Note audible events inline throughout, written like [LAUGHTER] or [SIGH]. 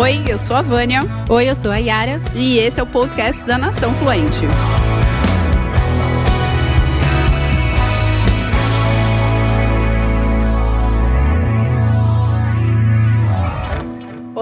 Oi, eu sou a Vânia. Oi, eu sou a Yara. E esse é o podcast da Nação Fluente.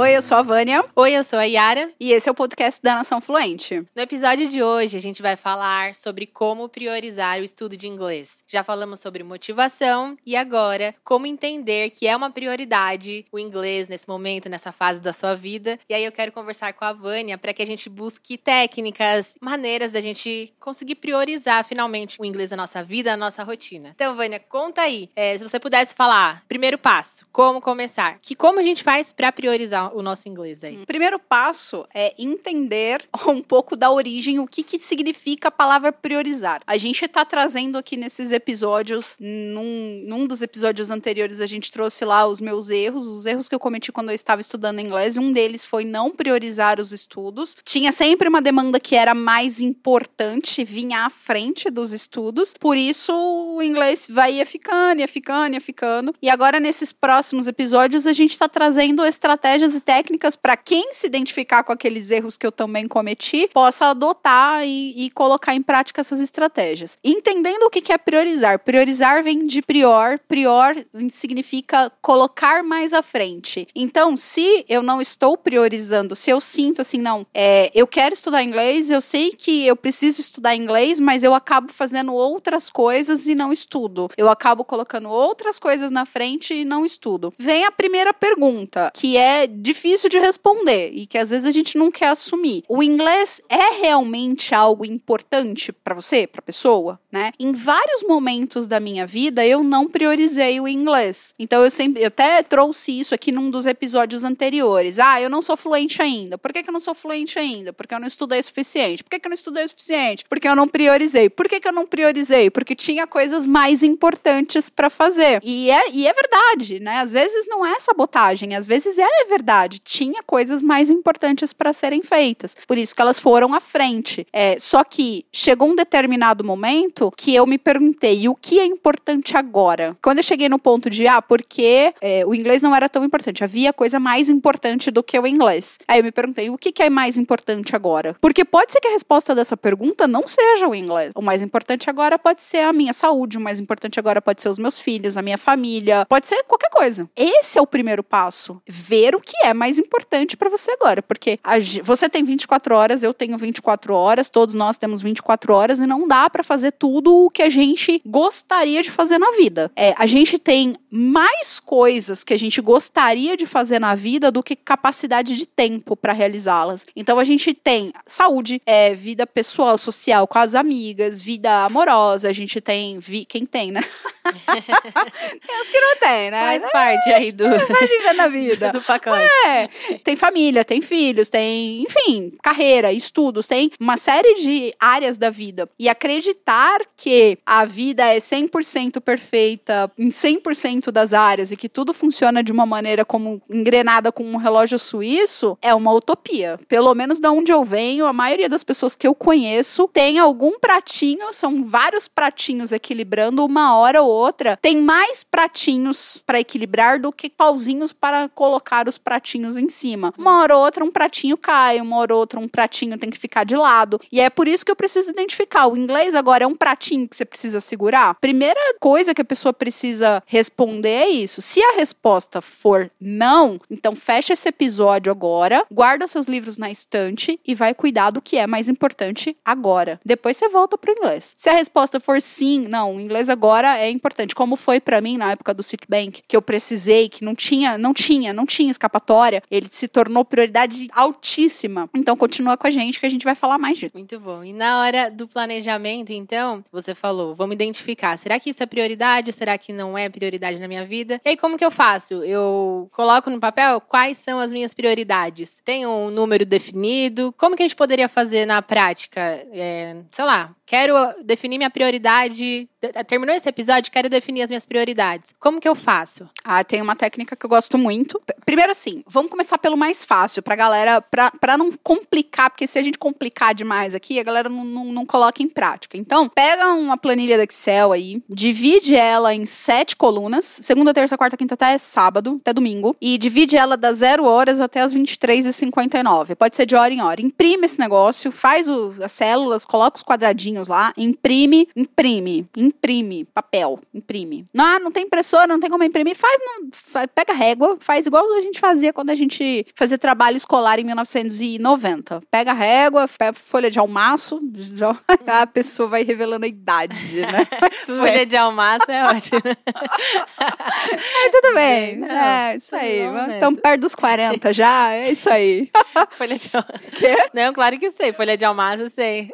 Oi, eu sou a Vânia. Oi, eu sou a Yara. E esse é o podcast da Nação Fluente. No episódio de hoje, a gente vai falar sobre como priorizar o estudo de inglês. Já falamos sobre motivação e agora como entender que é uma prioridade o inglês nesse momento, nessa fase da sua vida. E aí eu quero conversar com a Vânia para que a gente busque técnicas, maneiras da gente conseguir priorizar finalmente o inglês na nossa vida, na nossa rotina. Então, Vânia, conta aí, é, se você pudesse falar, primeiro passo, como começar? Que como a gente faz para priorizar o nosso inglês aí? O primeiro passo é entender [LAUGHS] um pouco da origem, o que, que significa a palavra priorizar. A gente está trazendo aqui nesses episódios, num, num dos episódios anteriores, a gente trouxe lá os meus erros, os erros que eu cometi quando eu estava estudando inglês. Um deles foi não priorizar os estudos. Tinha sempre uma demanda que era mais importante, vinha à frente dos estudos. Por isso, o inglês vai ia ficando, ia ficando, ia ficando. E agora, nesses próximos episódios, a gente está trazendo estratégias e técnicas para quem se identificar com aqueles erros que eu também cometi, possa adotar e, e colocar em prática essas estratégias. Entendendo o que é priorizar. Priorizar vem de prior, prior significa colocar mais à frente. Então, se eu não estou priorizando, se eu sinto assim, não, é, eu quero estudar inglês, eu sei que eu preciso estudar inglês, mas eu acabo fazendo outras coisas e não estudo. Eu acabo colocando outras coisas na frente e não estudo. Vem a primeira pergunta, que é difícil de responder e que às vezes a gente não quer assumir. O inglês é realmente algo importante para você, para pessoa, né? Em vários momentos da minha vida eu não priorizei o inglês. Então eu sempre, eu até trouxe isso aqui num dos episódios anteriores. Ah, eu não sou fluente ainda. Por que, que eu não sou fluente ainda? Porque eu não estudei o suficiente. Por que, que eu não estudei o suficiente? Porque eu não priorizei. Por que, que eu não priorizei? Porque tinha coisas mais importantes para fazer. E é, e é verdade, né? Às vezes não é sabotagem, às vezes é verdade tinha coisas mais importantes para serem feitas. Por isso que elas foram à frente. É, só que chegou um determinado momento que eu me perguntei: o que é importante agora? Quando eu cheguei no ponto de, ah, porque é, o inglês não era tão importante, havia coisa mais importante do que o inglês. Aí eu me perguntei: o que, que é mais importante agora? Porque pode ser que a resposta dessa pergunta não seja o inglês. O mais importante agora pode ser a minha saúde, o mais importante agora pode ser os meus filhos, a minha família, pode ser qualquer coisa. Esse é o primeiro passo. Ver o que é mais importante para você agora, porque a, você tem 24 horas, eu tenho 24 horas, todos nós temos 24 horas e não dá para fazer tudo o que a gente gostaria de fazer na vida. É, a gente tem mais coisas que a gente gostaria de fazer na vida do que capacidade de tempo para realizá-las. Então a gente tem saúde, é, vida pessoal, social com as amigas, vida amorosa, a gente tem vi, quem tem, né? [LAUGHS] tem [LAUGHS] os que não tem, né? Faz parte aí do [LAUGHS] vai viver na vida [LAUGHS] do pacote. É, tem família, tem filhos, tem, enfim, carreira, estudos, tem uma série de áreas da vida. E acreditar que a vida é 100% perfeita em 100% das áreas e que tudo funciona de uma maneira como engrenada com um relógio suíço é uma utopia. Pelo menos da onde eu venho, a maioria das pessoas que eu conheço tem algum pratinho, são vários pratinhos equilibrando uma hora ou outra, tem mais pratinhos para equilibrar do que pauzinhos para colocar os pratinhos em cima. Uma hora ou outra um pratinho cai, uma hora ou outra um pratinho tem que ficar de lado. E é por isso que eu preciso identificar. O inglês agora é um pratinho que você precisa segurar. Primeira coisa que a pessoa precisa responder é isso. Se a resposta for não, então fecha esse episódio agora, guarda seus livros na estante e vai cuidar do que é mais importante agora. Depois você volta pro inglês. Se a resposta for sim, não, o inglês agora é importante, como foi para mim na época do Sick Bank, que eu precisei, que não tinha, não tinha, não tinha escapatória ele se tornou prioridade altíssima. Então continua com a gente que a gente vai falar mais disso. Muito bom. E na hora do planejamento, então, você falou, vamos identificar, será que isso é prioridade? Será que não é prioridade na minha vida? E aí como que eu faço? Eu coloco no papel quais são as minhas prioridades? Tem um número definido? Como que a gente poderia fazer na prática? É, sei lá, quero definir minha prioridade. Terminou esse episódio, quero definir as minhas prioridades. Como que eu faço? Ah, tem uma técnica que eu gosto muito. Primeiro assim, vamos começar pelo mais fácil, pra galera, pra, pra não complicar, porque se a gente complicar demais aqui, a galera não, não, não coloca em prática. Então, pega uma planilha do Excel aí, divide ela em sete colunas, segunda, terça, quarta, quinta até sábado, até domingo, e divide ela das zero horas até as 23h59. Pode ser de hora em hora. Imprime esse negócio, faz o, as células, coloca os quadradinhos lá, imprime, imprime, imprime, papel, imprime. Não, ah, não tem impressora, não tem como imprimir, faz, não, faz pega régua, faz igual a gente fazia quando a gente fazia trabalho escolar em 1990. Pega régua, pega folha de almaço, [LAUGHS] a pessoa vai revelando a idade, né? [LAUGHS] folha de almaço é ótimo. [LAUGHS] é, tudo bem. Não, é, isso aí. Então, perto dos 40 já, é isso aí. folha de almaço. Quê? Não, claro que sei. Folha de almaço, sei.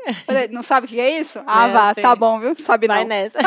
Não sabe o que é isso? Ah, vá, tá bom, viu? Sabe não. Vai nessa.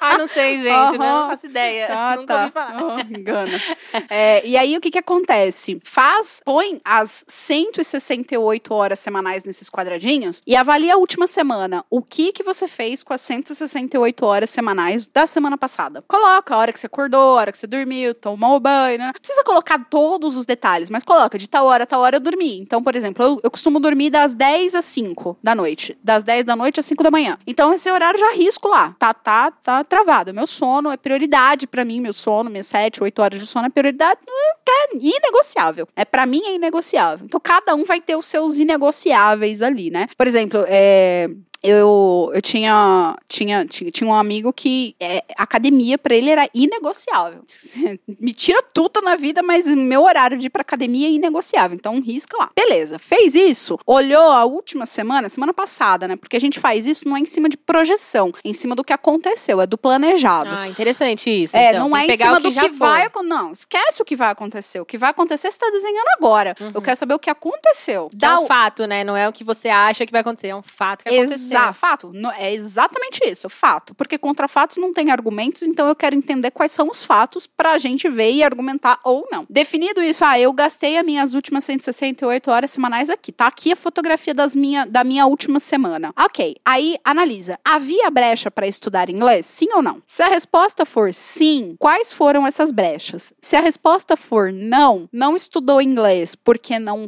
ah, não sei, gente. Uhum. Não, não faço ideia. Ah, [LAUGHS] Nunca tá. ouvi falar. Uhum, engana. É, e aí, o que que acontece? Faz, põe as 168 horas semanais nesses quadradinhos e avalia a última semana. O que que você fez com as 168 horas semanais da semana passada? Coloca a hora que você acordou, a hora que você dormiu, tomou banho, né? Não precisa colocar todos os detalhes, mas coloca de tal hora a tal hora eu dormi. Então, por exemplo, eu, eu costumo dormir das 10 às 5 da noite. Das 10 da noite às 5 da manhã. Então, esse horário já risco lá. Tá, tá, tá travado. Meu sono é prioridade para mim, meu sono, minhas 7, 8 horas de sono é prioridade. É inegociável. É para mim é inegociável. Então, cada um vai ter os seus inegociáveis ali, né? Por exemplo, é, eu, eu tinha, tinha, tinha, tinha um amigo que é, academia para ele era inegociável. [LAUGHS] Me tira tudo na vida, mas meu horário de ir pra academia é inegociável. Então risca lá. Beleza, fez isso, olhou a última semana, semana passada, né? Porque a gente faz isso não é em cima de projeção, é em cima do que aconteceu, é do planejado. Ah, interessante isso. É, então, não é em cima do que, que vai Não, esquece o que vai acontecer. O que vai acontecer você tá desenhando agora. Uhum. Eu quero saber o que aconteceu. Dá é um o... fato, né? Não é o que você acha que vai acontecer, é um fato que aconteceu. Exato, fato. É exatamente isso, fato. Porque contra fatos não tem argumentos, então eu quero entender quais são os fatos pra gente ver e argumentar ou não. Definido isso, ah, eu gastei as minhas últimas 168 horas semanais aqui. Tá aqui a fotografia das minha, da minha última semana. Ok, aí analisa. Havia brecha para estudar inglês? Sim ou não? Se a resposta for sim, quais foram essas brechas? Se a resposta for não, não estudou inglês porque não,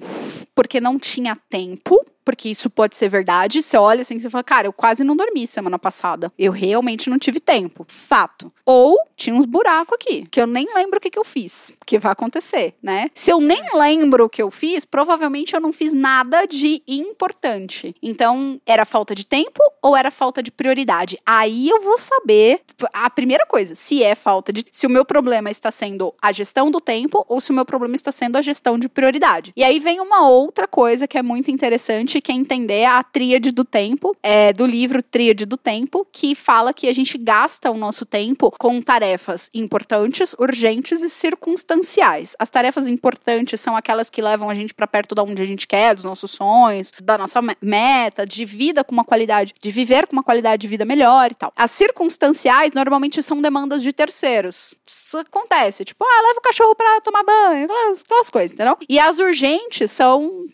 porque não tinha tempo, porque isso pode ser verdade. Você olha assim, você fala, cara, eu quase não dormi semana passada. Eu realmente não tive tempo. Fato. Ou tinha uns buracos aqui, que eu nem lembro o que, que eu fiz, que vai acontecer, né? Se eu nem lembro o que eu fiz, provavelmente eu não fiz nada de importante. Então, era falta de tempo ou era falta de prioridade? Aí eu vou saber a primeira coisa, se é falta de. Se o meu problema está sendo a gestão do tempo ou se o meu problema está sendo a gestão de prioridade. E aí vem uma outra coisa que é muito interessante gente quer entender a tríade do tempo, é, do livro Tríade do Tempo, que fala que a gente gasta o nosso tempo com tarefas importantes, urgentes e circunstanciais. As tarefas importantes são aquelas que levam a gente para perto de onde a gente quer, dos nossos sonhos, da nossa meta, de vida com uma qualidade, de viver com uma qualidade de vida melhor e tal. As circunstanciais normalmente são demandas de terceiros. Isso acontece, tipo, ah, leva o cachorro para tomar banho, aquelas, aquelas coisas, entendeu? E as urgentes são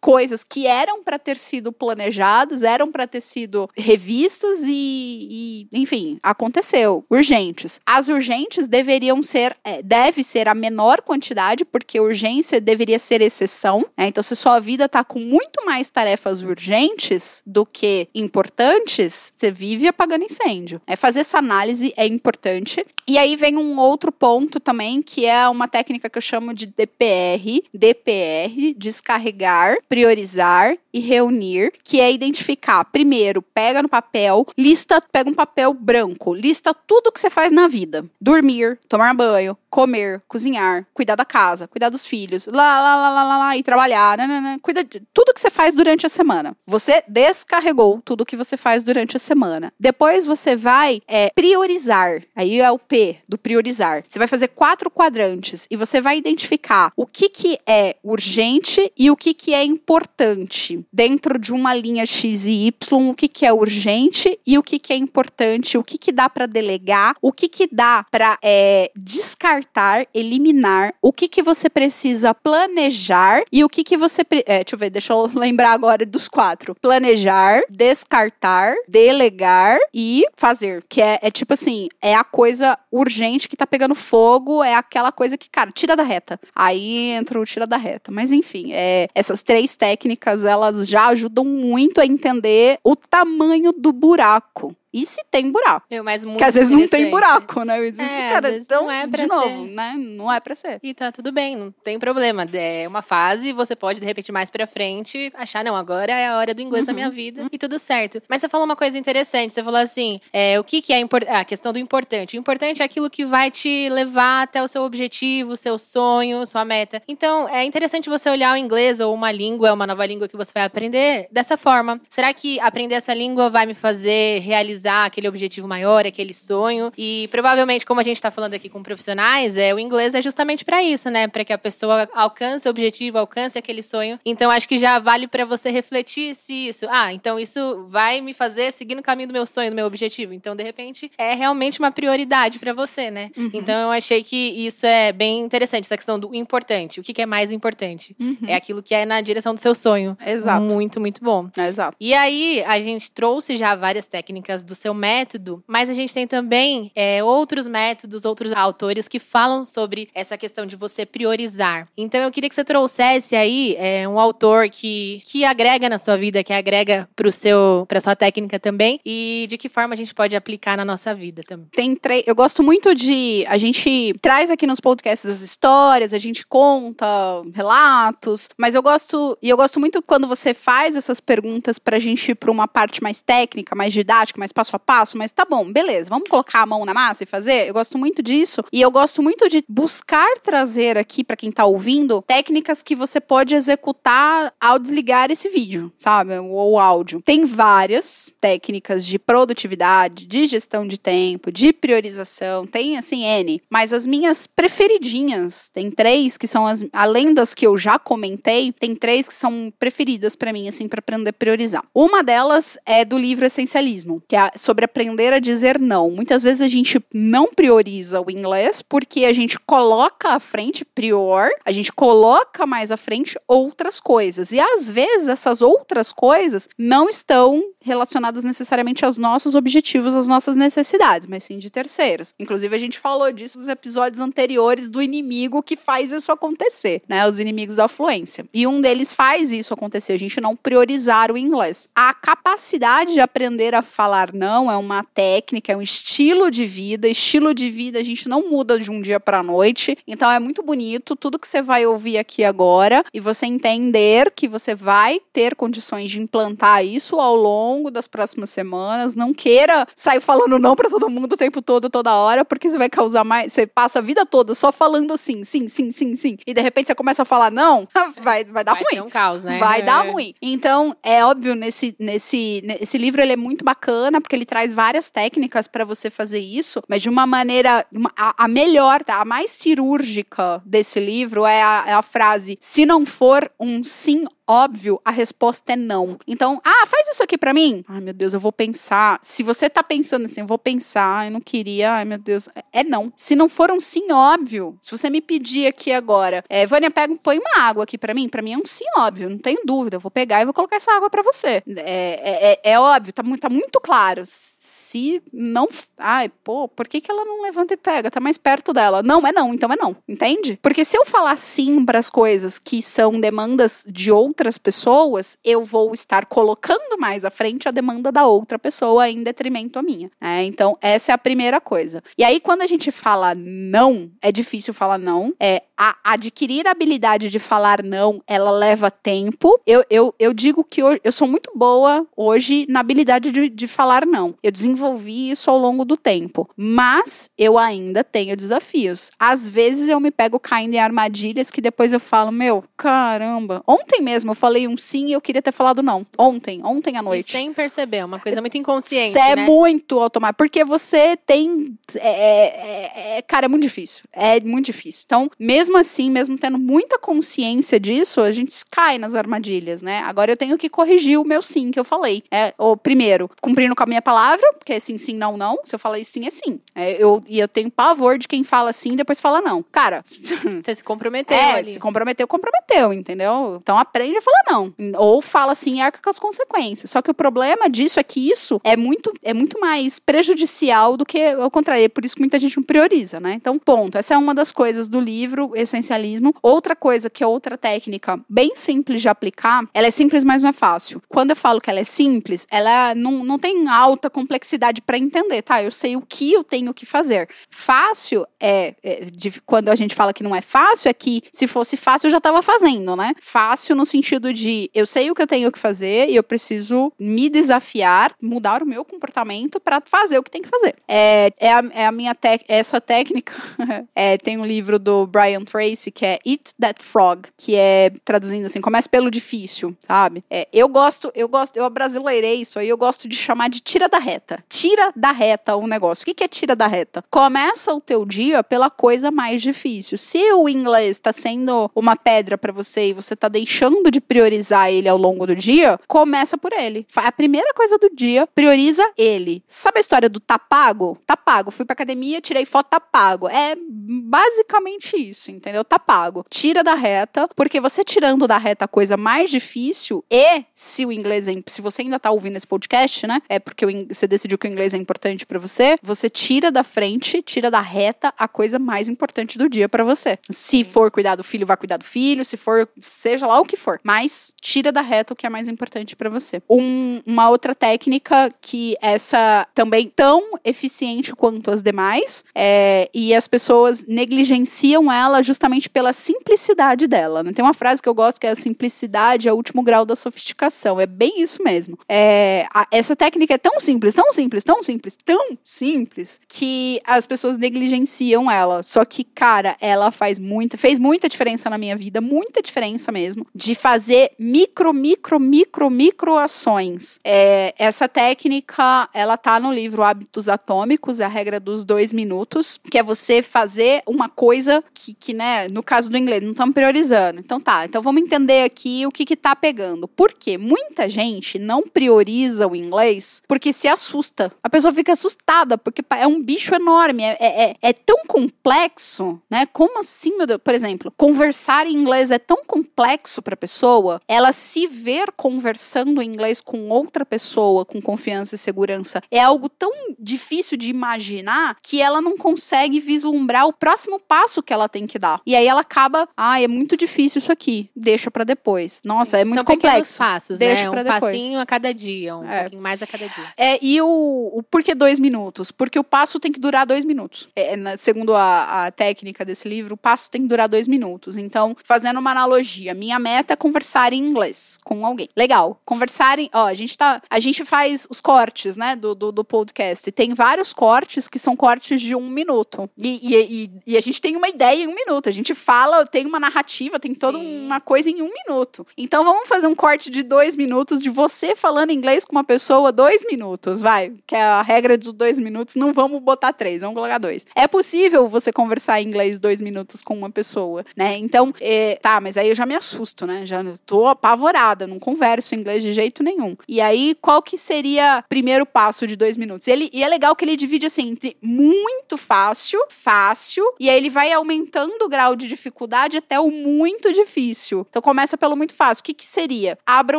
coisas que eram para ter sido planejadas, eram para ter sido revistas e, e, enfim, aconteceu. Urgentes. As urgentes deveriam ser, é, deve ser a menor quantidade, porque urgência deveria ser exceção. Né? Então, se sua vida está com muito mais tarefas urgentes do que importantes, você vive apagando incêndio. É fazer essa análise é importante. E aí vem um outro ponto também, que é uma técnica que eu chamo de DPR, DPR, descarregar, priorizar e reunir, que é identificar, primeiro, pega no papel, lista, pega um papel branco, lista tudo que você faz na vida. Dormir, tomar banho, comer, cozinhar, cuidar da casa, cuidar dos filhos, lá, lá, lá, lá, lá, lá e trabalhar, nanana, cuida de tudo que você faz durante a semana. Você descarregou tudo que você faz durante a semana. Depois você vai é, priorizar. Aí é o P do priorizar. Você vai fazer quatro quadrantes e você vai identificar o que que é urgente e o que que é importante importante dentro de uma linha X e Y, o que, que é urgente e o que, que é importante, o que, que dá para delegar, o que, que dá para é, descartar, eliminar, o que, que você precisa planejar e o que, que você. É, deixa eu ver, deixa eu [LAUGHS] lembrar agora dos quatro: planejar, descartar, delegar e fazer. Que é, é tipo assim: é a coisa urgente que tá pegando fogo, é aquela coisa que, cara, tira da reta. Aí entra o tira da reta. Mas enfim, é, essas três técnicas elas já ajudam muito a entender o tamanho do buraco. E se tem buraco. Meu, mas muito Porque às vezes não tem buraco, né? Isso, É, cara, então, não é pra de novo, ser. né? Não é pra ser. E tá tudo bem, não tem problema. É uma fase, você pode, de repente, mais pra frente, achar, não, agora é a hora do inglês da Uhum. minha vida e tudo certo. Mas você falou uma coisa interessante, você falou assim, é, o que, que é a questão do importante. O importante é aquilo que vai te levar até o seu objetivo, o seu sonho, sua meta. Então, é interessante você olhar o inglês ou uma língua, uma nova língua que você vai aprender dessa forma. Será que aprender essa língua vai me fazer realizar aquele objetivo maior, aquele sonho? E provavelmente, como a gente tá falando aqui com profissionais, é o inglês é justamente pra isso, né? Pra que a pessoa alcance o objetivo, alcance aquele sonho. Então, acho que já vale pra você refletir se isso, ah, então isso vai me fazer seguir no caminho do meu sonho, do meu objetivo. Então, de repente, é realmente uma prioridade pra você, né? Uhum. Então, eu achei que isso é bem interessante, essa questão do importante. O que, que é mais importante? É aquilo que é na direção do seu sonho. Exato. Muito, muito bom. É, exato. E aí, a gente trouxe já várias técnicas do seu método, mas a gente tem também é, outros métodos, outros autores que falam sobre essa questão de você priorizar. Então, eu queria que você trouxesse aí é, um autor que, que agrega na sua vida, que agrega pro seu, pra sua técnica também, e de que forma a gente pode aplicar na nossa vida também. Tem três. Eu gosto muito de. A gente traz aqui nos podcasts as histórias, a gente conta relatos, mas eu gosto. E eu gosto muito quando você faz essas perguntas pra gente ir pra uma parte mais técnica, mais didática, mais passo a passo. Mas tá bom, beleza, vamos colocar a mão na massa e fazer? Eu gosto muito disso. E eu gosto muito de buscar trazer aqui pra quem tá ouvindo técnicas que você pode executar ao desligar esse vídeo, sabe? Ou áudio. Tem várias técnicas de produtividade, de gestão de tempo, de priorização, tem assim N, mas as minhas preferidinhas, tem três que são as além das que eu já comentei, tem três que são preferidas pra mim assim para aprender a priorizar. Uma delas é do livro Essencialismo, que é sobre aprender a dizer não. Muitas vezes a gente não prioriza o inglês porque a gente coloca à frente prior, a gente coloca mais à frente outras coisas. E às vezes essas outras coisas não estão relacionadas necessariamente aos nossos objetivos, às nossas necessidades, mas sim de terceiros. Inclusive, a gente falou disso nos episódios anteriores do inimigo que faz isso acontecer, né? Os inimigos da fluência. E um deles faz isso acontecer, a gente não priorizar o inglês. A capacidade de aprender a falar não é uma técnica, é um estilo de vida. Estilo de vida a gente não muda de um dia para noite. Então é muito bonito tudo que você vai ouvir aqui agora e você entender que você vai ter condições de implantar isso ao longo das próximas semanas. Não queira sair falando não para todo mundo o tempo todo, toda hora, porque você vai causar mais. Você passa a vida toda só falando sim, sim, sim, sim, sim. E de repente você começa a falar não, [LAUGHS] vai, vai dar Vai ruim ser um caos, né? vai dar É. ruim. Então, é óbvio, nesse, nesse, nesse livro ele é muito bacana, porque ele traz várias técnicas para você fazer isso, mas de uma maneira. uma- a, a melhor, tá? A mais cirúrgica desse livro é a, é a frase: se não for um sim óbvio, a resposta é não. Então, ah, faz isso aqui pra mim. Ai, meu Deus, eu vou pensar. Se você tá pensando assim, eu vou pensar, eu não queria, ai, meu Deus, é não. Se não for um sim óbvio, se você me pedir aqui agora, é, Vânia, pega, põe uma água aqui pra mim, pra mim é um sim óbvio, não tenho dúvida. Eu vou pegar e vou colocar essa água pra você. É, é, é- é óbvio, tá, muito- tá muito claro. Se não. Ai, pô, por que, que ela não levanta e pega? Tá mais perto dela. Não, é não, então é não. Entende? Porque se eu falar sim pras coisas que são demandas de outras pessoas, eu vou estar colocando mais à frente a demanda da outra pessoa em detrimento à minha. É, então, essa é a primeira coisa. E aí, quando a gente fala não, é difícil falar não. É, a- adquirir a habilidade de falar não, ela leva tempo. Eu, eu, eu digo que eu, eu sou muito boa hoje na habilidade de, de falar não. Eu desenvolvi isso ao longo do tempo. Mas eu ainda tenho desafios. Às vezes eu me pego caindo em armadilhas que depois eu falo, meu, caramba. Ontem mesmo eu falei um sim e eu queria ter falado não. Ontem, ontem à E noite. sem perceber, uma coisa muito inconsciente, Isso é né? muito automático. Porque você tem. É, é- é- cara, é muito difícil. É muito difícil. Então, mesmo mesmo assim, mesmo tendo muita consciência disso, a gente cai nas armadilhas, né? Agora eu tenho que corrigir o meu sim que eu falei. É, o primeiro, cumprindo com a minha palavra, porque é sim, sim, não, não. Se eu falei sim, é sim. É, eu, e eu tenho pavor de quem fala sim e depois fala não. Cara. [LAUGHS] Você se comprometeu. É, ali. se comprometeu, comprometeu, entendeu? Então aprende a falar não. Ou fala sim e arca com as consequências. Só que o problema disso é que isso é muito, é muito mais prejudicial do que ao contrário. É por isso que muita gente não prioriza, né? Então, ponto. Essa é uma das coisas do livro, essencialismo. Outra coisa que é outra técnica bem simples de aplicar, ela é simples, mas não é fácil. Quando eu falo que ela é simples, ela não, não tem alta complexidade para entender, tá? Eu sei o que eu tenho que fazer. Fácil é, é de, quando a gente fala que não é fácil, é que se fosse fácil eu já estava fazendo, né? Fácil no sentido de eu sei o que eu tenho que fazer e eu preciso me desafiar, mudar o meu comportamento para fazer o que tem que fazer. É, é, a, é a minha essa técnica. [LAUGHS] é, tem um livro do Brian Tracy que é Eat That Frog, que é traduzindo assim, começa pelo difícil, sabe? É, eu gosto, eu gosto, eu brasileirei isso aí, eu gosto de chamar de tira da reta. Tira da reta o negócio. O que, que é tira da reta? Começa o teu dia pela coisa mais difícil. Se o inglês está sendo uma pedra para você e você está deixando de priorizar ele ao longo do dia, começa por ele. A primeira coisa do dia, prioriza ele. Sabe a história do tá pago? Tá pago. Fui pra academia, tirei foto, tá pago. É basicamente isso, entendeu? Tá pago. Tira da reta, porque você tirando da reta a coisa mais difícil e se o inglês é, se você ainda tá ouvindo esse podcast, né? É porque você decidiu que o inglês é importante para você, você tira da frente, tira da reta a coisa mais importante do dia para você. Se for cuidar do filho, vá cuidar do filho, se for seja lá o que for, mas tira da reta o que é mais importante para você. Um, uma outra técnica que essa também tão eficiente quanto as demais é, e as pessoas negligenciam ela justamente pela simplicidade dela. Né? Tem uma frase que eu gosto que é a simplicidade é o último grau da sofisticação. É bem isso mesmo. É, a, essa técnica é tão simples, tão simples, tão simples, tão simples que as pessoas negligenciam ela. Só que, cara, ela faz muita, fez muita diferença na minha vida, muita diferença mesmo, de fazer micro, micro, micro, micro ações. É, essa técnica, ela tá no livro Hábitos Atômicos, a regra dos dois minutos, que é você fazer uma coisa que, que né, no caso do inglês, não estamos priorizando. Então tá, então vamos entender aqui o que que tá pegando. Por quê? Muita gente não prioriza o inglês porque se assusta. A pessoa fica assustada, porque é um bicho enorme, é, é, é tão complexo, né? Como assim, meu Deus? Por exemplo, conversar em inglês é tão complexo para a pessoa, ela se ver conversando em inglês com outra pessoa com confiança e segurança é algo tão difícil de imaginar que ela não consegue vislumbrar o próximo passo que ela tem que dar. E aí ela acaba, ah, é muito difícil isso aqui, deixa para depois. Nossa, Sim. é muito São complexo. passos, deixa né? para um depois. passinho a cada dia, um é. pouquinho mais a cada dia. É, e o, o porquê dois minutos? Porque o passo tem que durar dois minutos. É, na, segundo a, a técnica desse livro, o passo tem que durar dois minutos. Então, fazendo uma analogia, minha meta é conversar em inglês com alguém. Legal. Conversar em. Ó, a gente tá. A gente faz os cortes, né, do, do, do podcast. E tem vários cortes que são cortes de um minuto. E, e, e, e, a gente tem uma ideia em um minuto. A gente fala, tem uma narrativa, tem Sim. toda uma coisa em um minuto. Então, vamos fazer um corte de dois minutos de você falando inglês com uma pessoa, dois minutos, vai. Que é a regra dos dois minutos. Não vamos botar três, vamos colocar dois. É possível você conversar em inglês dois minutos com uma pessoa, né? Então, é, tá, mas aí eu já me assusto, né? Já tô apavorada, não converso inglês de jeito nenhum. E aí, qual que seria o primeiro passo de dois minutos? Ele, e é legal que ele divide assim entre muito fácil, fácil, e aí ele vai aumentando o grau de dificuldade até o muito difícil. Então começa pelo muito fácil. O que, que seria? Abra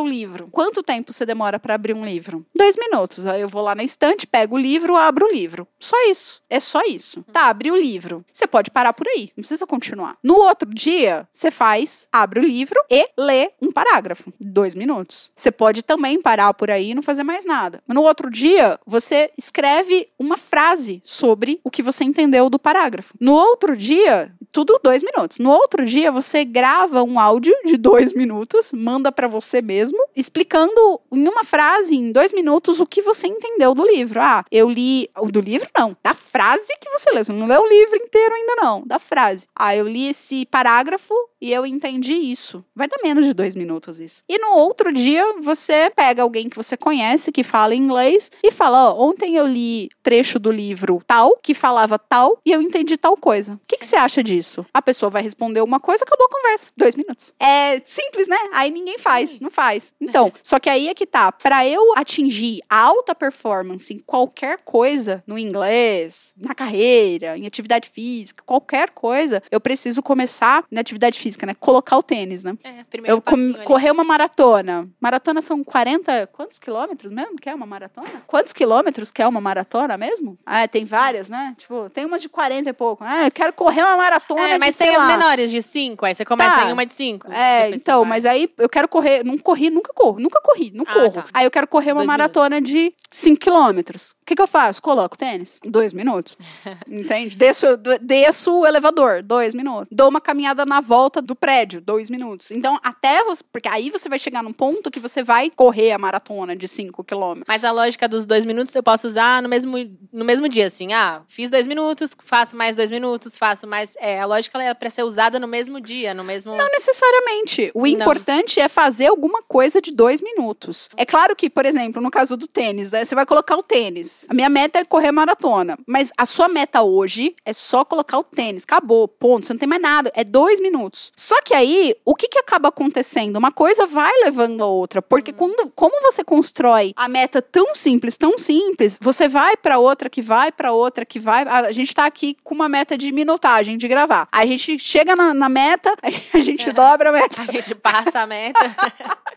o livro. Quanto tempo você demora para abrir um livro? Dois minutos. Aí eu vou lá na estante, pego o livro, abro o livro. Só isso. É só isso. Tá, abri o livro. Você pode parar por aí. Não precisa continuar. No outro dia, você faz, abre o livro e lê um parágrafo. Dois minutos. Você pode também parar por aí e não fazer mais nada. No outro dia, você escreve uma frase sobre o que você entendeu do parágrafo. No outro dia, tudo dois minutos. No outro dia, você grava um áudio de dois minutos, manda para você mesmo, explicando em uma frase, em dois minutos, o que você entendeu do livro. Ah, eu li. Do livro, não. Da frase que você leu. Você não leu o livro inteiro ainda, não. Da frase. Ah, eu li esse parágrafo e eu entendi isso. Vai dar menos de dois minutos isso. E no outro dia, você pega alguém que você conhece, que fala inglês, e fala: oh, ontem eu li trecho do livro tal, que falava tal, e eu entendi tal coisa. O que, que você acha disso? Disso? A pessoa vai responder uma coisa, acabou a conversa. Dois minutos. É simples, né? Aí ninguém faz, não faz. Então, só que aí é que tá. Pra eu atingir a alta performance em qualquer coisa, no inglês, na carreira, em atividade física, qualquer coisa, eu preciso começar na atividade física, né? Colocar o tênis, né? É, primeiro Eu com- correr uma maratona. Maratona são 40. Quantos quilômetros mesmo que é uma maratona? Quantos quilômetros que é uma maratona mesmo? Ah, tem várias, né? Tipo, tem umas de 40 e pouco. Ah, eu quero correr uma maratona É, de mas sei tem as lá. menores de 5, aí você começa Tá. em uma de 5. É, então, mas aí eu quero correr. Não corri, nunca corro. Nunca corri, não Ah, corro. tá. Aí eu quero correr uma Dois maratona de 5 quilômetros. O que, que eu faço? Coloco tênis. Dois minutos. [LAUGHS] Entende? Desço, desço o elevador. Dois minutos. Dou uma caminhada na volta do prédio. Dois minutos. Então, até você. Porque aí você vai chegar num ponto que você vai correr a maratona de 5 quilômetros. Mas a lógica dos dois minutos eu posso usar no mesmo, no mesmo dia, assim. Ah, fiz dois minutos, faço mais dois minutos, faço mais. É, a lógica ela é pra ser usada no mesmo dia, no mesmo. Não necessariamente. O Não. importante é fazer alguma coisa de dois minutos. É claro que, por exemplo, no caso do tênis, né? Você vai colocar o tênis. A minha meta é correr maratona. Mas a sua meta hoje é só colocar o tênis. Acabou, ponto. Você não tem mais nada. É dois minutos. Só que aí, o que, que acaba acontecendo? Uma coisa vai levando a outra. Porque quando, como você constrói a meta tão simples, tão simples, você vai pra outra, que vai pra outra, que vai. A gente tá aqui com uma meta de minutagem de gravar. A gente chega na, na meta, [LAUGHS] a gente dobra a meta. A gente passa a meta. [LAUGHS]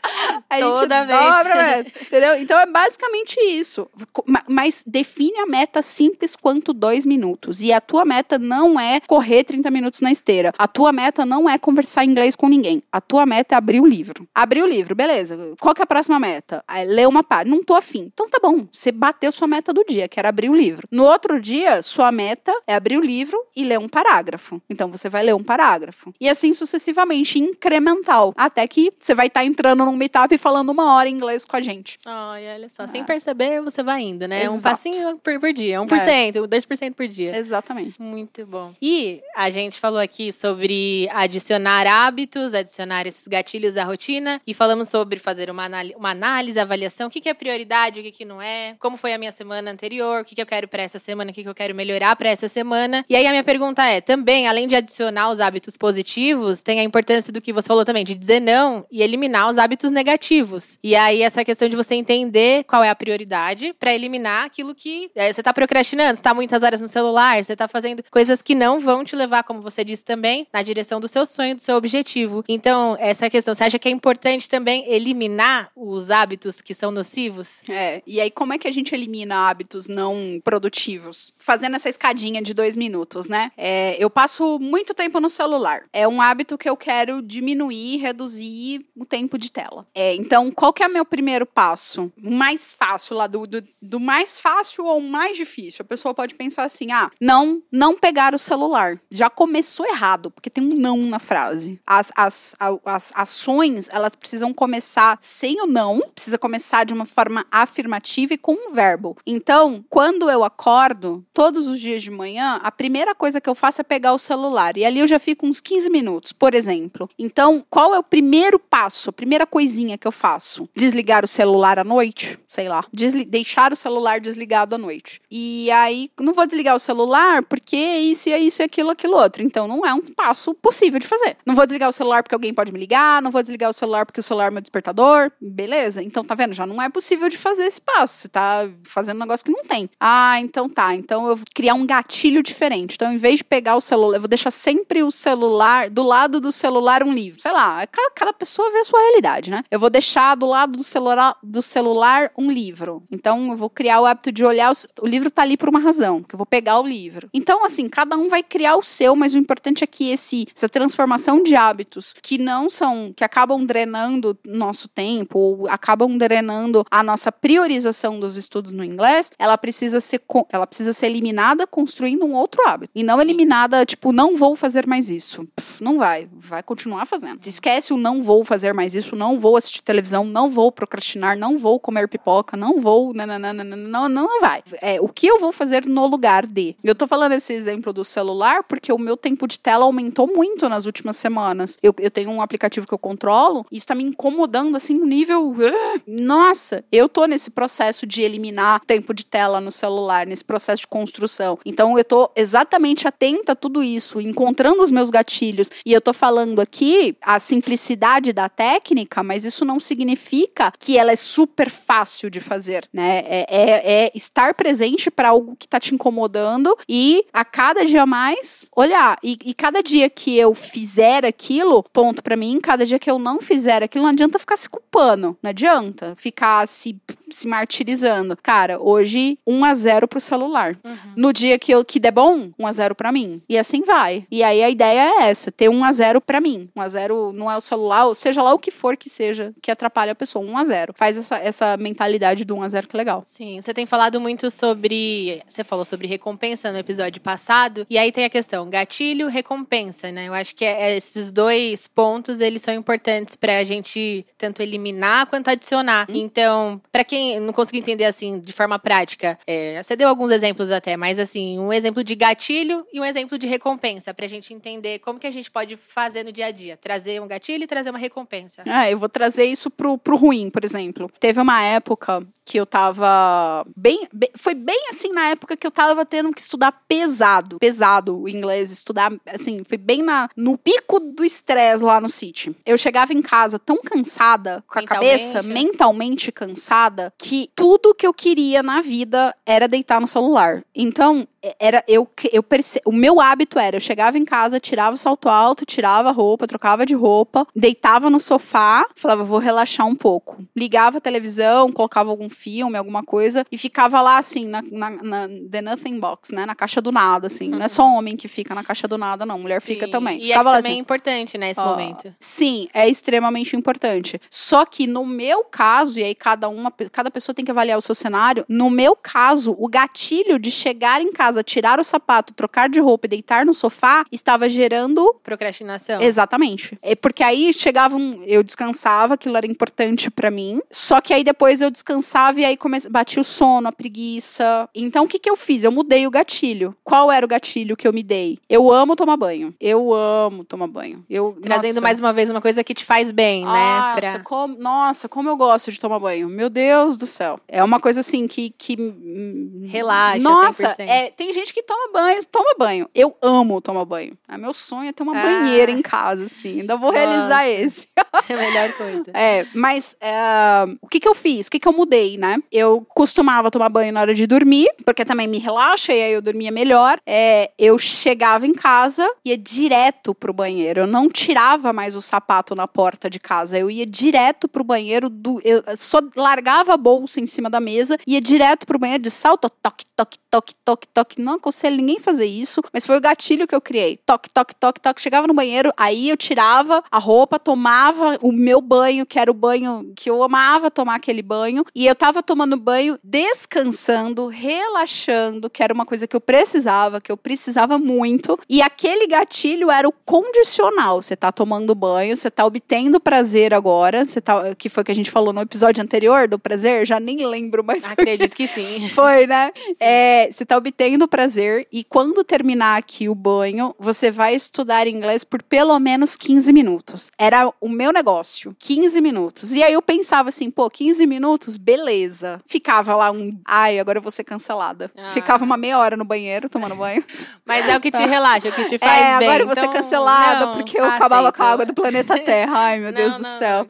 A gente Toda vez. dobra a meta, entendeu? Então é basicamente isso. Mas define a meta simples quanto dois minutos. E a tua meta não é correr 30 minutos na esteira. A tua meta não é conversar inglês com ninguém. A tua meta é abrir o livro. Abrir o livro, beleza. Qual que é a próxima meta? É ler uma página. Não tô afim. Então tá bom. Você bateu sua meta do dia, que era abrir o livro. No outro dia, sua meta é abrir o livro e ler um parágrafo. Então você vai ler um parágrafo. E assim sucessivamente, incremental. Até que você vai estar entrando num meetup e falando uma hora em inglês com a gente. Ai, olha só. Ah. Sem perceber, você vai indo, né? Um Exato. passinho por, por dia. 1%, 2% por dia. Exatamente. Muito bom. E a gente falou aqui sobre adicionar hábitos, adicionar esses gatilhos à rotina e falamos sobre fazer uma, uma análise, avaliação, o que, que é prioridade, o que, que não é, como foi a minha semana anterior, o que, que eu quero para essa semana, o que, que eu quero melhorar para essa semana. E aí a minha pergunta é, também, além de adicionar os hábitos positivos, tem a importância do que você falou também, de dizer não e eliminar os hábitos negativos. E aí essa questão de você entender qual é a prioridade para eliminar aquilo que é, você tá procrastinando, você tá muitas horas no celular, você tá fazendo coisas que não vão te levar, como você disse também, na direção do seu sonho, do seu objetivo. Então, essa questão, você acha que é importante também eliminar os hábitos que são nocivos? É, e aí como é que a gente elimina hábitos não produtivos? Fazendo essa escadinha de dois minutos, né? É, eu passo muito tempo no celular. É um hábito que eu quero diminuir, reduzir o tempo de tela. É, então, qual que é o meu primeiro passo? O mais fácil lá, do, do, do mais fácil ao mais difícil. A pessoa pode pensar assim, ah, não, não pegar o celular. Já começou errado, porque tem um não na frase. As, as, a- as ações, elas precisam começar sem o não, precisa começar de uma forma afirmativa e com um verbo. Então, quando eu acordo, todos os dias de manhã, a primeira coisa que eu faço é pegar o celular. E ali eu já fico uns 15 minutos, por exemplo. Então, qual é o primeiro passo, a primeira coisinha que eu faço? Desligar o celular à noite? Sei lá. Desli- deixar o celular desligado à noite. E aí, não vou desligar o celular porque é isso, é isso, é aquilo, aquilo outro. Então, não é um passo possível de fazer. Não vou desligar o celular porque alguém pode me ligar, não vou desligar o celular porque o celular é meu despertador. Beleza? Então, tá vendo? Já não é possível de fazer esse passo. Você tá fazendo um negócio que não tem. Ah, então tá. Então eu vou criar um gatilho diferente. Então, em vez de pegar o celular, eu vou deixar sempre o celular, do lado do celular, um livro. Sei lá, cada, cada pessoa vê a sua realidade, né? Eu vou deixar do lado do celular, do celular um livro. Então, eu vou criar o hábito de olhar. O, livro tá ali por uma razão, que eu vou pegar o livro. Então, assim, cada um vai criar o seu, mas o importante é que esse, essa transformação de hábitos que não são, que acabam drenando nosso tempo, ou acabam drenando a nossa priorização dos estudos no inglês, ela precisa ser, ela precisa ser eliminada construindo um outro hábito. E não eliminada, tipo, não vou fazer mais isso. Pff, não vai. Vai continuar fazendo. Esquece o não vou fazer mais isso, não vou assistir televisão, não vou procrastinar, não vou comer pipoca, não vou. Não, não, não, não, não, não vai. É, o que eu vou fazer no lugar de? Eu tô falando esse exemplo do celular porque o meu tempo de tela aumentou muito nas últimas semanas. Eu, eu tenho um aplicativo que eu controlo e isso tá me incomodando assim no nível. Nossa, eu tô nesse processo de eliminar tempo de tela no celular, nesse processo de construção. Então eu tô exatamente atenta a tudo isso, encontrando os meus gatilhos. E eu tô falando aqui a simplicidade da técnica, mas isso não significa que ela é super fácil de fazer, né? É, é, é estar presente para algo que tá te incomodando e a cada dia mais olhar. E, e cada dia que eu fizer aquilo, ponto para mim, cada dia que eu não fizer aquilo, não adianta ficar se culpando, não adianta ficar se, se martirizando. Cara, hoje 1 a 0 pro celular. Uhum. No dia que eu que der bom, 1 a 0 para mim. E assim vai. E aí a ideia é essa, ter 1 a 0 para mim. 1 a 0 não é o celular, seja lá o que for que seja que atrapalhe a pessoa. 1 a 0. Faz essa, essa mentalidade do 1 a 0 que é legal. Sim, você tem falado muito sobre, você falou sobre recompensa no episódio passado, e aí tem a questão gatilho, recompensa, né? Eu acho que é, esses dois pontos, eles são importantes pra gente tanto eliminar quanto adicionar. Hum. Então, para quem não conseguiu entender assim de forma prática, é, você deu alguns exemplos até, mas assim, um exemplo de gatilho e um exemplo de recompensa, pra gente entender como que a gente pode fazer no dia a dia. Trazer um gatilho e trazer uma recompensa. Ah, eu vou trazer isso pro, pro ruim, por exemplo. Teve uma época que eu tava bem, bem, Foi bem assim na época que eu tava tendo que estudar pesado. Pesado o inglês, estudar, assim, foi bem na, no pico do estresse lá no City. Eu chegava em casa tão cansada, com a cabeça mentalmente cansada, que tudo que eu queria na vida era deitar no celular. Então, era eu eu perce, o meu hábito era eu chegava em casa tirava o salto alto tirava a roupa trocava de roupa deitava no sofá falava vou relaxar um pouco. Ligava a televisão colocava algum filme alguma coisa e ficava lá assim na, na, na the nothing box né na caixa do nada assim. Uhum. não é só homem que fica na caixa do nada não. Mulher sim. fica também. e é ficava é também assim, importante nesse né, momento. sim é extremamente importante. Só que no meu caso e aí cada uma cada pessoa tem que avaliar o seu cenário no meu caso o gatilho de chegar em casa, tirar o sapato, trocar de roupa e deitar no sofá, estava gerando. Procrastinação. Exatamente. É porque aí chegava um. Eu descansava, aquilo era importante para mim. Só que aí depois eu descansava e aí come... batia o sono, a preguiça. Então o que, que eu fiz? Eu mudei o gatilho. Qual era o gatilho que eu me dei? Eu amo tomar banho. Eu amo tomar banho. Eu, Trazendo nossa. mais uma vez uma coisa que te faz bem, nossa, né? Pra... Como, nossa, como eu gosto de tomar banho. Meu Deus do céu. É uma coisa assim que. que Relaxa. Nossa, é, tem gente que toma banho, toma banho. Eu amo tomar banho. É meu sonho é ter uma ah. banheira em casa, assim. Ainda vou Nossa. realizar esse. [LAUGHS] É a melhor coisa. É, mas é, o que que eu fiz? O que que eu mudei, né? Eu costumava tomar banho na hora de dormir, porque também me relaxa e aí eu dormia melhor. É, eu chegava em casa, ia direto pro banheiro. Eu não tirava mais o sapato na porta de casa. Eu ia direto pro banheiro, do, eu só largava a bolsa em cima da mesa, ia direto pro banheiro de salto, toque, toque, toque, toque, toque. Não aconselho ninguém fazer isso, mas foi o gatilho que eu criei. Toque, toque, toque, toque. Chegava no banheiro, aí eu tirava a roupa, tomava o meu banho, que era o banho que eu amava tomar aquele banho, e eu tava tomando banho, descansando, relaxando, que era uma coisa que eu precisava, que eu precisava muito. E aquele gatilho era o condicional. Você tá tomando banho, você tá obtendo prazer agora, você tá, que foi o que a gente falou no episódio anterior do prazer, já nem lembro mais. [LAUGHS] Acredito que sim. Foi, né? Sim. É, você tá obtendo prazer e quando terminar aqui o banho, você vai estudar inglês por pelo menos 15 minutos. Era o meu negócio, 15 minutos. E aí eu pensava assim, pô, 15 minutos, beleza. Ficava lá um, ai, agora eu vou ser cancelada. Ah. Ficava uma meia hora no banheiro tomando banho. [LAUGHS] Mas é o que te relaxa, é o que te faz é, bem. agora eu vou ser então, cancelada não, porque eu acabava com a água do planeta Terra. Ai, meu [LAUGHS] não, Deus do céu.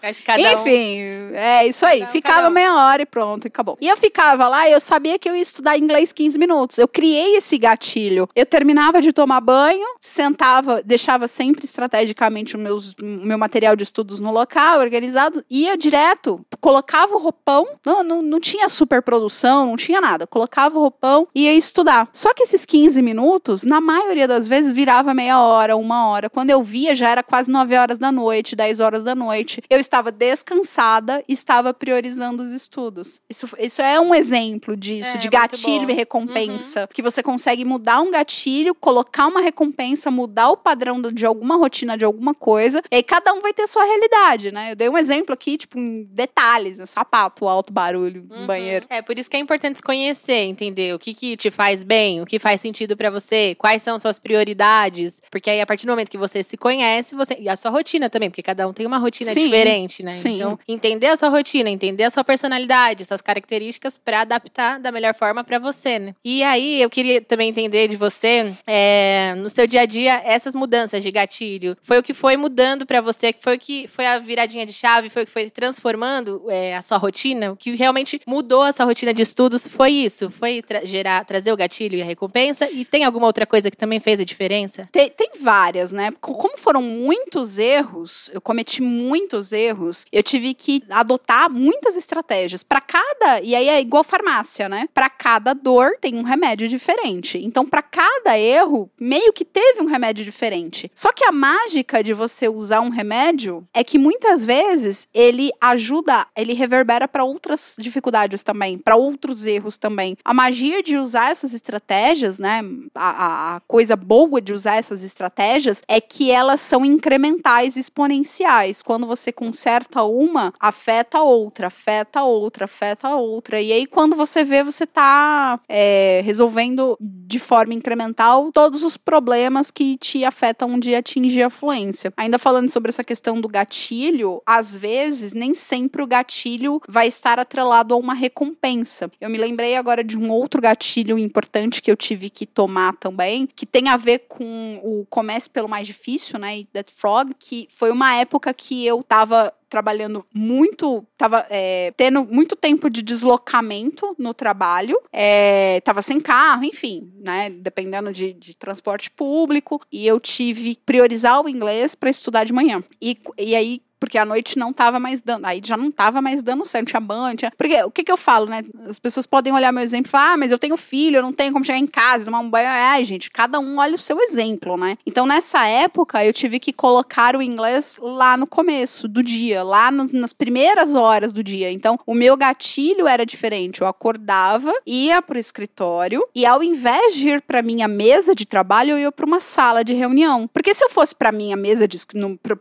Enfim, é isso aí. Ficava meia hora e pronto, e acabou. E eu ficava lá e eu sabia que eu ia estudar inglês 15 minutos. Eu criei esse gatilho. Eu terminava de tomar banho, sentava, deixava sempre estrategicamente o meus, meu material de estudos no local, organizado, ia direto, colocava o roupão, não, não, não tinha superprodução, não tinha nada, colocava o roupão e ia estudar. Só que esses 15 minutos, na maioria das vezes, virava meia hora, uma hora. Quando eu via, já era quase 9 horas da noite, 10 horas da noite. Eu estava descansada estava priorizando os estudos. Isso, isso é um exemplo disso, é, de gatilho e recompensa. Uhum. Que você consegue mudar um gatilho, colocar uma recompensa, mudar o padrão de alguma rotina, de alguma coisa. E aí cada um vai ter sua realidade, né? Eu dei um exemplo aqui, tipo, em detalhes, né? sapato, alto barulho, uhum. banheiro. É, por isso que é importante se conhecer, entender o que, que te faz bem, o que faz sentido para você, quais são suas prioridades, porque aí a partir do momento que você se conhece, você e a sua rotina também, porque cada um tem uma rotina sim, diferente, né? Sim. Então, entender a sua rotina, entender a sua personalidade, suas características para adaptar da melhor forma para você, né? E aí eu queria também entender de você, é, no seu dia a dia, essas mudanças de gatilho, foi o que foi mudando para você, foi o que foi a viradinha de chave, foi o que foi transformando é, a sua rotina, o que realmente mudou a sua rotina de estudos foi isso, foi tra gerar, trazer o gatilho e a recompensa. E tem alguma outra coisa que também fez a diferença? Tem, tem várias, né? Como foram muitos erros, eu cometi muitos erros, eu tive que adotar muitas estratégias para cada, e aí é igual farmácia, né? Para cada dor tem um remédio diferente. Então, para cada erro, meio que teve um remédio diferente. Só que a mágica de você usar um remédio é que muitas vezes ele ajuda, ele reverbera para outras dificuldades também, para outros erros também. A magia de usar essas estratégias, né? A, a, coisa boa de usar essas estratégias é que elas são incrementais, exponenciais. Quando você conserta uma, afeta outra, afeta outra, afeta outra. E aí, quando você vê, você tá é, resolvendo de forma incremental todos os problemas que te afetam de atingir a fluência. Ainda falando sobre essa questão do gatilho, às vezes, nem sempre o gatilho vai estar atrelado a uma recompensa. Eu me lembrei agora de um outro gatilho importante que eu tive que tomar também, que tem a ver com o comece pelo mais difícil, né? That Frog, que foi uma época que eu tava trabalhando muito, tava é, tendo muito tempo de deslocamento no trabalho, é, tava sem carro, enfim, né, dependendo de, de transporte público, e eu tive que priorizar o inglês para estudar de manhã. E, e aí porque a noite não tava mais dando, aí já não tava mais dando certo, tinha banho, tinha... porque o que que eu falo, né, as pessoas podem olhar meu exemplo e falar, ah, mas eu tenho filho, eu não tenho como chegar em casa, tomar um banho, é, gente, cada um olha o seu exemplo, né, então nessa época eu tive que colocar o inglês lá no começo do dia, lá no, nas primeiras horas do dia, então o meu gatilho era diferente, eu acordava, ia pro escritório e ao invés de ir para minha mesa de trabalho, eu ia para uma sala de reunião, porque se eu fosse para minha mesa de,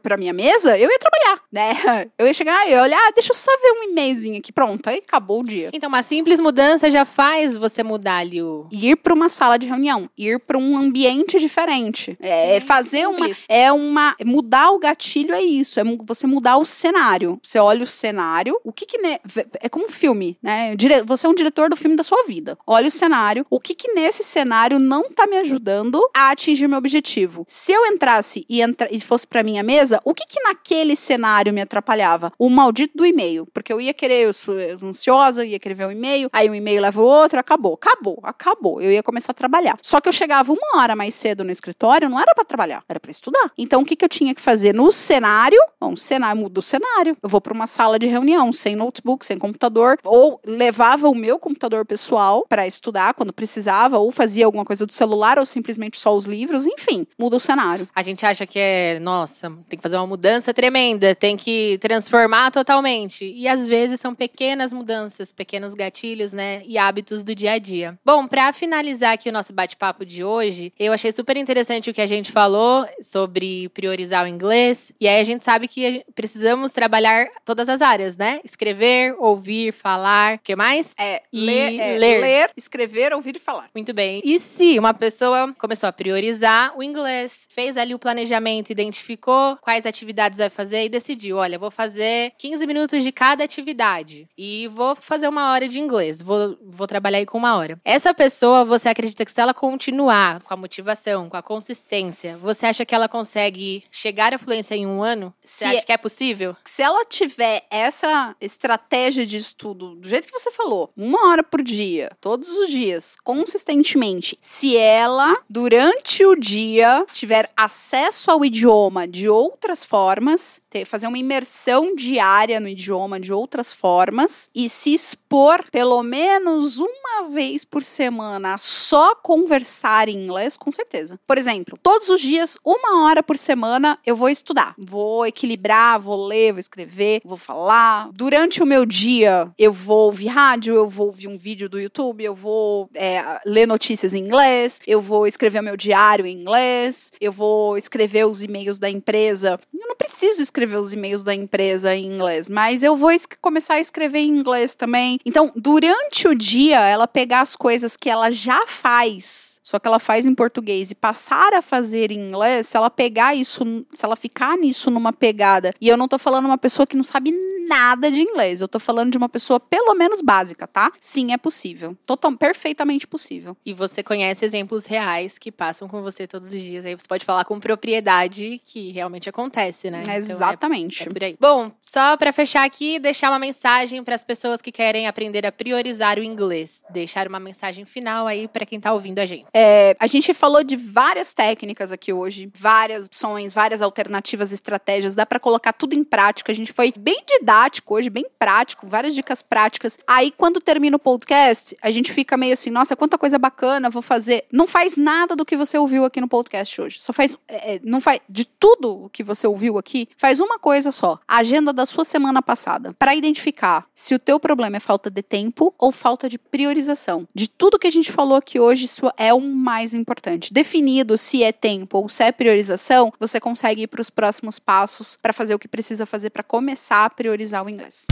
para minha mesa, eu ia trabalhar né? [LAUGHS] Eu ia chegar e olhar, ah, deixa eu só ver um e-mailzinho aqui, pronto, aí acabou o dia. Então, uma simples mudança já faz você mudar ali o. Ir para uma sala de reunião, ir para um ambiente diferente. É Sim, fazer simples. uma. É uma. Mudar o gatilho é isso, é você mudar o cenário. Você olha o cenário, o que que. Ne... É como um filme, né? Você é um diretor do filme da sua vida. Olha o cenário, o que que nesse cenário não tá me ajudando a atingir meu objetivo. Se eu entrasse e, entra... e fosse para minha mesa, o que que naquele cenário cenário me atrapalhava? O maldito do e-mail. Porque eu ia querer, eu sou ansiosa, ia querer ver um e-mail, aí um e-mail leva o outro, acabou, acabou, acabou. Eu ia começar a trabalhar. Só que eu chegava uma hora mais cedo no escritório, não era para trabalhar, era para estudar. Então o que, que eu tinha que fazer? No cenário, bom, cenário, muda o cenário. Eu vou para uma sala de reunião, sem notebook, sem computador, ou levava o meu computador pessoal para estudar quando precisava, ou fazia alguma coisa do celular, ou simplesmente só os livros, enfim, muda o cenário. A gente acha que é, nossa, tem que fazer uma mudança tremenda tem que transformar totalmente. E às vezes são pequenas mudanças, pequenos gatilhos, né? E hábitos do dia a dia. Bom, para finalizar aqui o nosso bate-papo de hoje, eu achei super interessante o que a gente falou sobre priorizar o inglês. E aí a gente sabe que precisamos trabalhar todas as áreas, né? Escrever, ouvir, falar. O que mais? É, e ler, é, ler. ler, escrever, ouvir e falar. Muito bem. E se uma pessoa começou a priorizar o inglês, fez ali o planejamento, identificou quais atividades vai fazer e decidiu, olha, vou fazer 15 minutos de cada atividade e vou fazer uma hora de inglês, vou, vou trabalhar aí com uma hora. Essa pessoa, você acredita que se ela continuar com a motivação, com a consistência, você acha que ela consegue chegar à fluência em um ano? Você se acha que é possível? Se ela tiver essa estratégia de estudo, do jeito que você falou, uma hora por dia, todos os dias, consistentemente, se ela, durante o dia, tiver acesso ao idioma de outras formas, fazer uma imersão diária no idioma de outras formas e se expor pelo menos uma vez por semana a só conversar em inglês, com certeza. Por exemplo, todos os dias, uma hora por semana, eu vou estudar. Vou equilibrar, vou ler, vou escrever, vou falar. Durante o meu dia, eu vou ouvir rádio, eu vou ouvir um vídeo do YouTube, eu vou é, ler notícias em inglês, eu vou escrever o meu diário em inglês, eu vou escrever os e-mails da empresa. Eu não preciso escrever escrever os e-mails da empresa em inglês, mas eu vou começar a escrever em inglês também. Então, durante o dia, ela pegar as coisas que ela já faz só que ela faz em português e passar a fazer em inglês, se ela pegar isso, se ela ficar nisso numa pegada, e eu não tô falando uma pessoa que não sabe nada de inglês, eu tô falando de uma pessoa pelo menos básica, tá? Sim, é possível. Total, perfeitamente possível. E você conhece exemplos reais que passam com você todos os dias, aí você pode falar com propriedade que realmente acontece, né? É exatamente. Então é, é Bom, só para fechar aqui, deixar uma mensagem para as pessoas que querem aprender a priorizar o inglês, deixar uma mensagem final aí para quem tá ouvindo a gente. É, a gente falou de várias técnicas aqui hoje, várias opções, várias alternativas, estratégias, dá para colocar tudo em prática. A gente foi bem didático hoje, bem prático, várias dicas práticas. Aí, quando termina o podcast, a gente fica meio assim, nossa, quanta coisa bacana, vou fazer. Não faz nada do que você ouviu aqui no podcast hoje. Só faz. É, é não faz. De tudo o que você ouviu aqui, faz uma coisa só: a agenda da sua semana passada. para identificar se o teu problema é falta de tempo ou falta de priorização. De tudo que a gente falou aqui hoje, isso é um mais importante. Definido se é tempo ou se é priorização, você consegue ir para os próximos passos para fazer o que precisa fazer para começar a priorizar o inglês.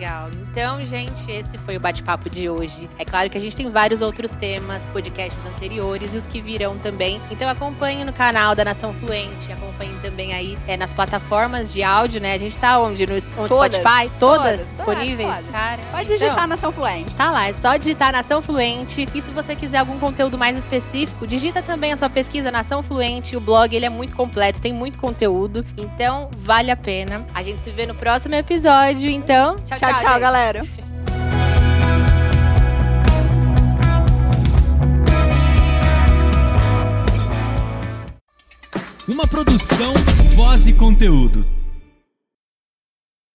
legal. Então, gente, esse foi o bate-papo de hoje. É claro que a gente tem vários outros temas, podcasts anteriores e os que virão também. Então, acompanhe no canal da Nação Fluente, acompanhe também aí é, nas plataformas de áudio, né? A gente tá onde? No, todas, Spotify? Todas, todas disponíveis? Todas. Cara, só digitar então, Nação Fluente. Tá lá, é só digitar Nação Fluente. E se você quiser algum conteúdo mais específico, digita também a sua pesquisa Nação Fluente. O blog, ele é muito completo, tem muito conteúdo. Então, vale a pena. A gente se vê no próximo episódio. Então, tchau, tchau, tchau, tchau galera. Uma produção, voz e conteúdo.